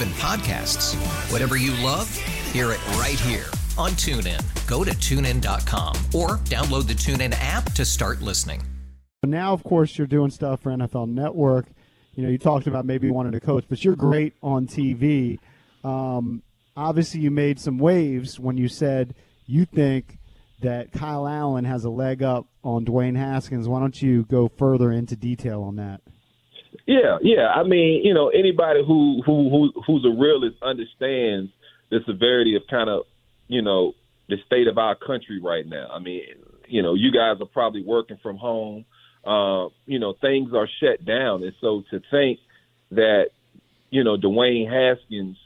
even podcasts. Whatever you love, hear it right here on TuneIn. Go to tunein.com or download the TuneIn app to start listening. Now, of course, you're doing stuff for NFL Network. You know, you talked about maybe wanting to coach, but you're great on TV. Um, obviously, you made some waves when you said you think that Kyle Allen has a leg up on Dwayne Haskins. Why don't you go further into detail on that? Yeah, yeah. I mean, you know, anybody who who who who's a realist understands the severity of kind of, you know, the state of our country right now. I mean, you know, you guys are probably working from home. Uh, you know, things are shut down, and so to think that, you know, Dwayne Haskins,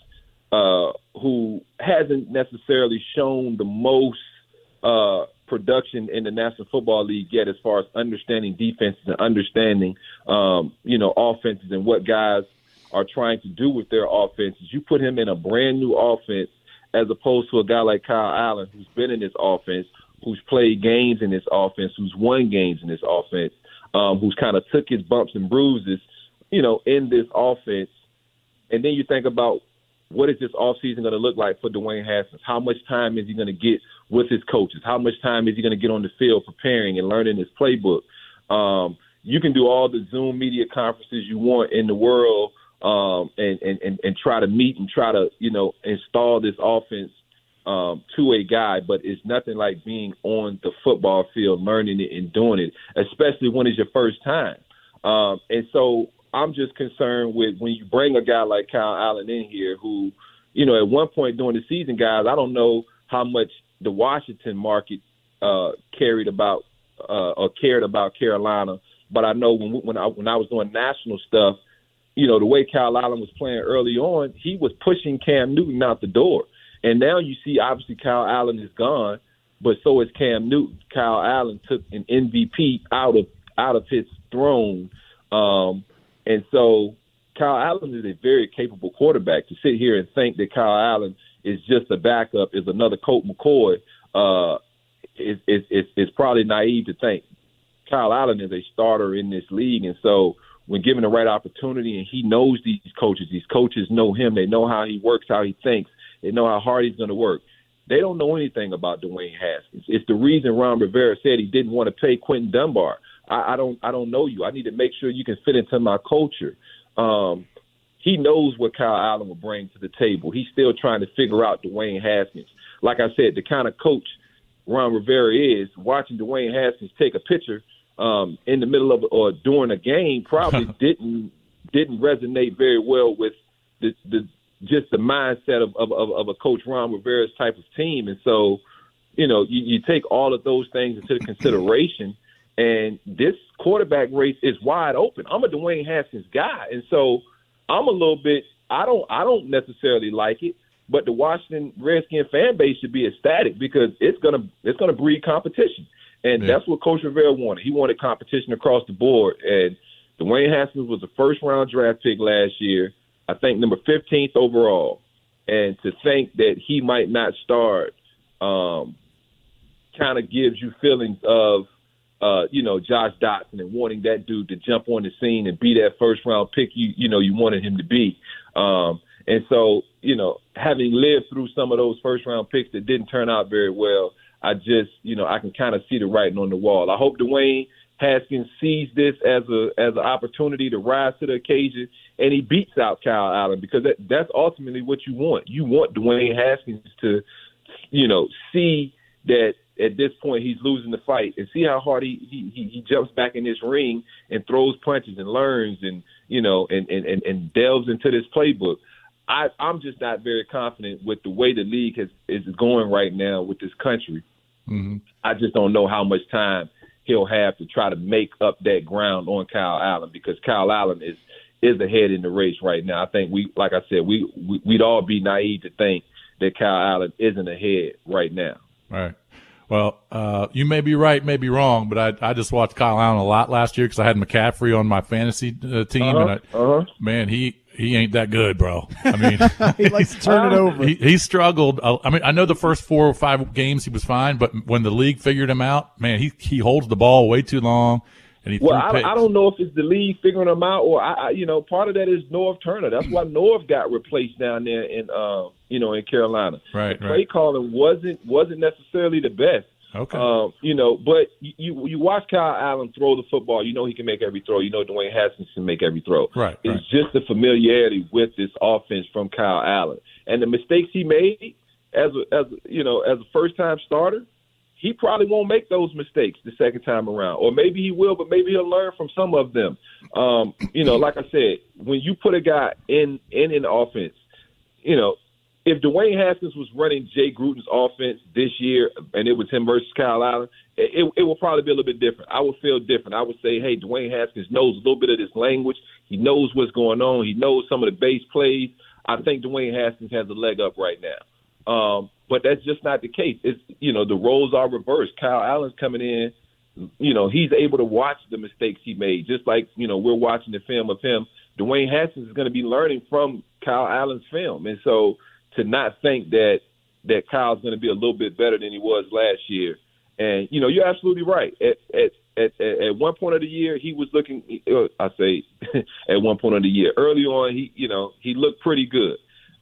uh, who hasn't necessarily shown the most uh, production in the National Football League yet as far as understanding defenses and understanding, um, you know, offenses and what guys are trying to do with their offenses. You put him in a brand new offense as opposed to a guy like Kyle Allen who's been in this offense, who's played games in this offense, who's won games in this offense, um, who's kind of took his bumps and bruises, you know, in this offense. And then you think about what is this offseason going to look like for Dwayne Haskins? How much time is he going to get with his coaches? How much time is he going to get on the field preparing and learning his playbook? Um, you can do all the Zoom media conferences you want in the world um, and, and, and, and try to meet and try to, you know, install this offense um, to a guy, but it's nothing like being on the football field, learning it and doing it, especially when it's your first time. Um, and so I'm just concerned with when you bring a guy like Kyle Allen in here, who, you know, at one point during the season, guys, I don't know how much the Washington market uh, carried about uh, or cared about Carolina, but I know when when I when I was doing national stuff, you know, the way Kyle Allen was playing early on, he was pushing Cam Newton out the door. And now you see, obviously, Kyle Allen is gone, but so is Cam Newton. Kyle Allen took an MVP out of out of his throne, um, and so Kyle Allen is a very capable quarterback. To sit here and think that Kyle Allen is just a backup is another Colt McCoy uh, is is is probably naive to think. Kyle Allen is a starter in this league, and so when given the right opportunity, and he knows these coaches, these coaches know him. They know how he works, how he thinks. They know how hard he's going to work. They don't know anything about Dwayne Haskins. It's the reason Ron Rivera said he didn't want to pay Quinton Dunbar. I, I don't I don't know you. I need to make sure you can fit into my culture. Um, he knows what Kyle Allen will bring to the table. He's still trying to figure out Dwayne Haskins. Like I said, the kind of coach Ron Rivera is, watching Dwayne Haskins take a picture um, in the middle of or during a game probably didn't didn't resonate very well with the, the just the mindset of, of, of, of a coach Ron Rivera's type of team. And so, you know, you, you take all of those things into consideration. And this quarterback race is wide open. I'm a Dwayne Haskins guy, and so I'm a little bit. I don't. I don't necessarily like it, but the Washington Redskin fan base should be ecstatic because it's gonna it's gonna breed competition, and Yeah. that's what Coach Rivera wanted. He wanted competition across the board, and Dwayne Haskins was a first round draft pick last year. I think number 15th overall, and to think that he might not start, um, kind of gives you feelings of, uh, you know, Josh Doctson and wanting that dude to jump on the scene and be that first round pick you you know you wanted him to be. Um, and so, you know, having lived through some of those first round picks that didn't turn out very well, I just, you know, I can kind of see the writing on the wall. I hope Dwayne Haskins sees this as a as an opportunity to rise to the occasion, and he beats out Kyle Allen because that, that's ultimately what you want. You want Dwayne Haskins to, you know, see that at this point he's losing the fight and see how hard he he, he jumps back in this ring and throws punches and learns and you know and and and, and delves into this playbook. I, I'm just not very confident with the way the league has, is going right now with this country. Mm-hmm. I just don't know how much time he'll have to try to make up that ground on Kyle Allen because Kyle Allen is is ahead in the race right now. I think we, like I said, we, we we'd all be naive to think that Kyle Allen isn't ahead right now. Right. Well, uh, you may be right, may be wrong, but I, I just watched Kyle Allen a lot last year because I had McCaffrey on my fantasy uh, team, Uh-huh, and I, uh-huh. man, he he ain't that good, bro. I mean, he likes to turn it over. he, he struggled. Uh, I mean, I know the first four or five games he was fine, but when the league figured him out, man, he he holds the ball way too long, and he Well, I. I don't know if it's the league figuring them out, or I, I, you know, part of that is Norv Turner. That's why Norv got replaced down there in, uh, you know, in Carolina. Right, the right. play calling wasn't wasn't necessarily the best. Okay. Um, you know, but you, you you watch Kyle Allen throw the football, you know he can make every throw. You know Dwayne Haskins can make every throw. Right, It's right. just the familiarity with this offense from Kyle Allen and the mistakes he made as a, as a, you know as a first time starter. He probably won't make those mistakes the second time around, or maybe he will, but maybe he'll learn from some of them. Um, you know, like I said, when you put a guy in in an offense, you know, if Dwayne Haskins was running Jay Gruden's offense this year and it was him versus Kyle Allen, it, it, it will probably be a little bit different. I would feel different. I would say, hey, Dwayne Haskins knows a little bit of this language. He knows what's going on. He knows some of the base plays. I think Dwayne Haskins has a leg up right now. Um, but that's just not the case. It's you know the roles are reversed. Kyle Allen's coming in. You know he's able to watch the mistakes he made, just like you know we're watching the film of him. Dwayne Haskins is going to be learning from Kyle Allen's film, and so to not think that that Kyle's going to be a little bit better than he was last year. And you know, you're absolutely right. At at at, at one point of the year, he was looking. uh, I say, at one point of the year, early on, he you know he looked pretty good.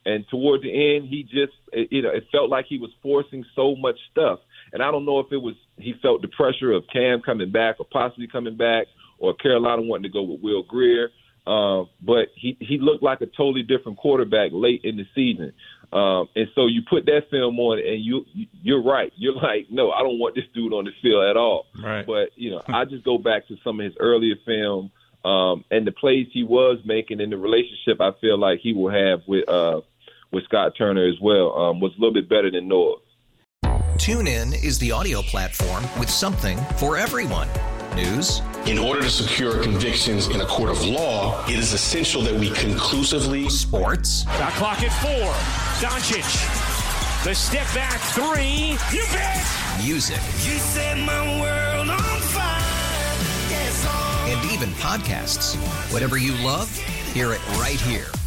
And toward the end, he just it, you know it felt like he was forcing so much stuff. And I don't know if it was he felt the pressure of Cam coming back or possibly coming back, or Carolina wanting to go with Will Grier. Uh, but he he looked like a totally different quarterback late in the season. Um, and so you put that film on, and you you're right. You're like, no, I don't want this dude on the field at all. Right. But you know, I just go back to some of his earlier film um, and the plays he was making, and the relationship I feel like he will have with uh, with Scott Turner as well um, was a little bit better than Noah. TuneIn is the audio platform with something for everyone. News, In order to secure convictions in a court of law, it is essential that we conclusively sports, Shot clock at four. Doncic. The step back three. You bet. music, You set my world on fire. Yes, and even podcasts. Whatever you love, hear it right here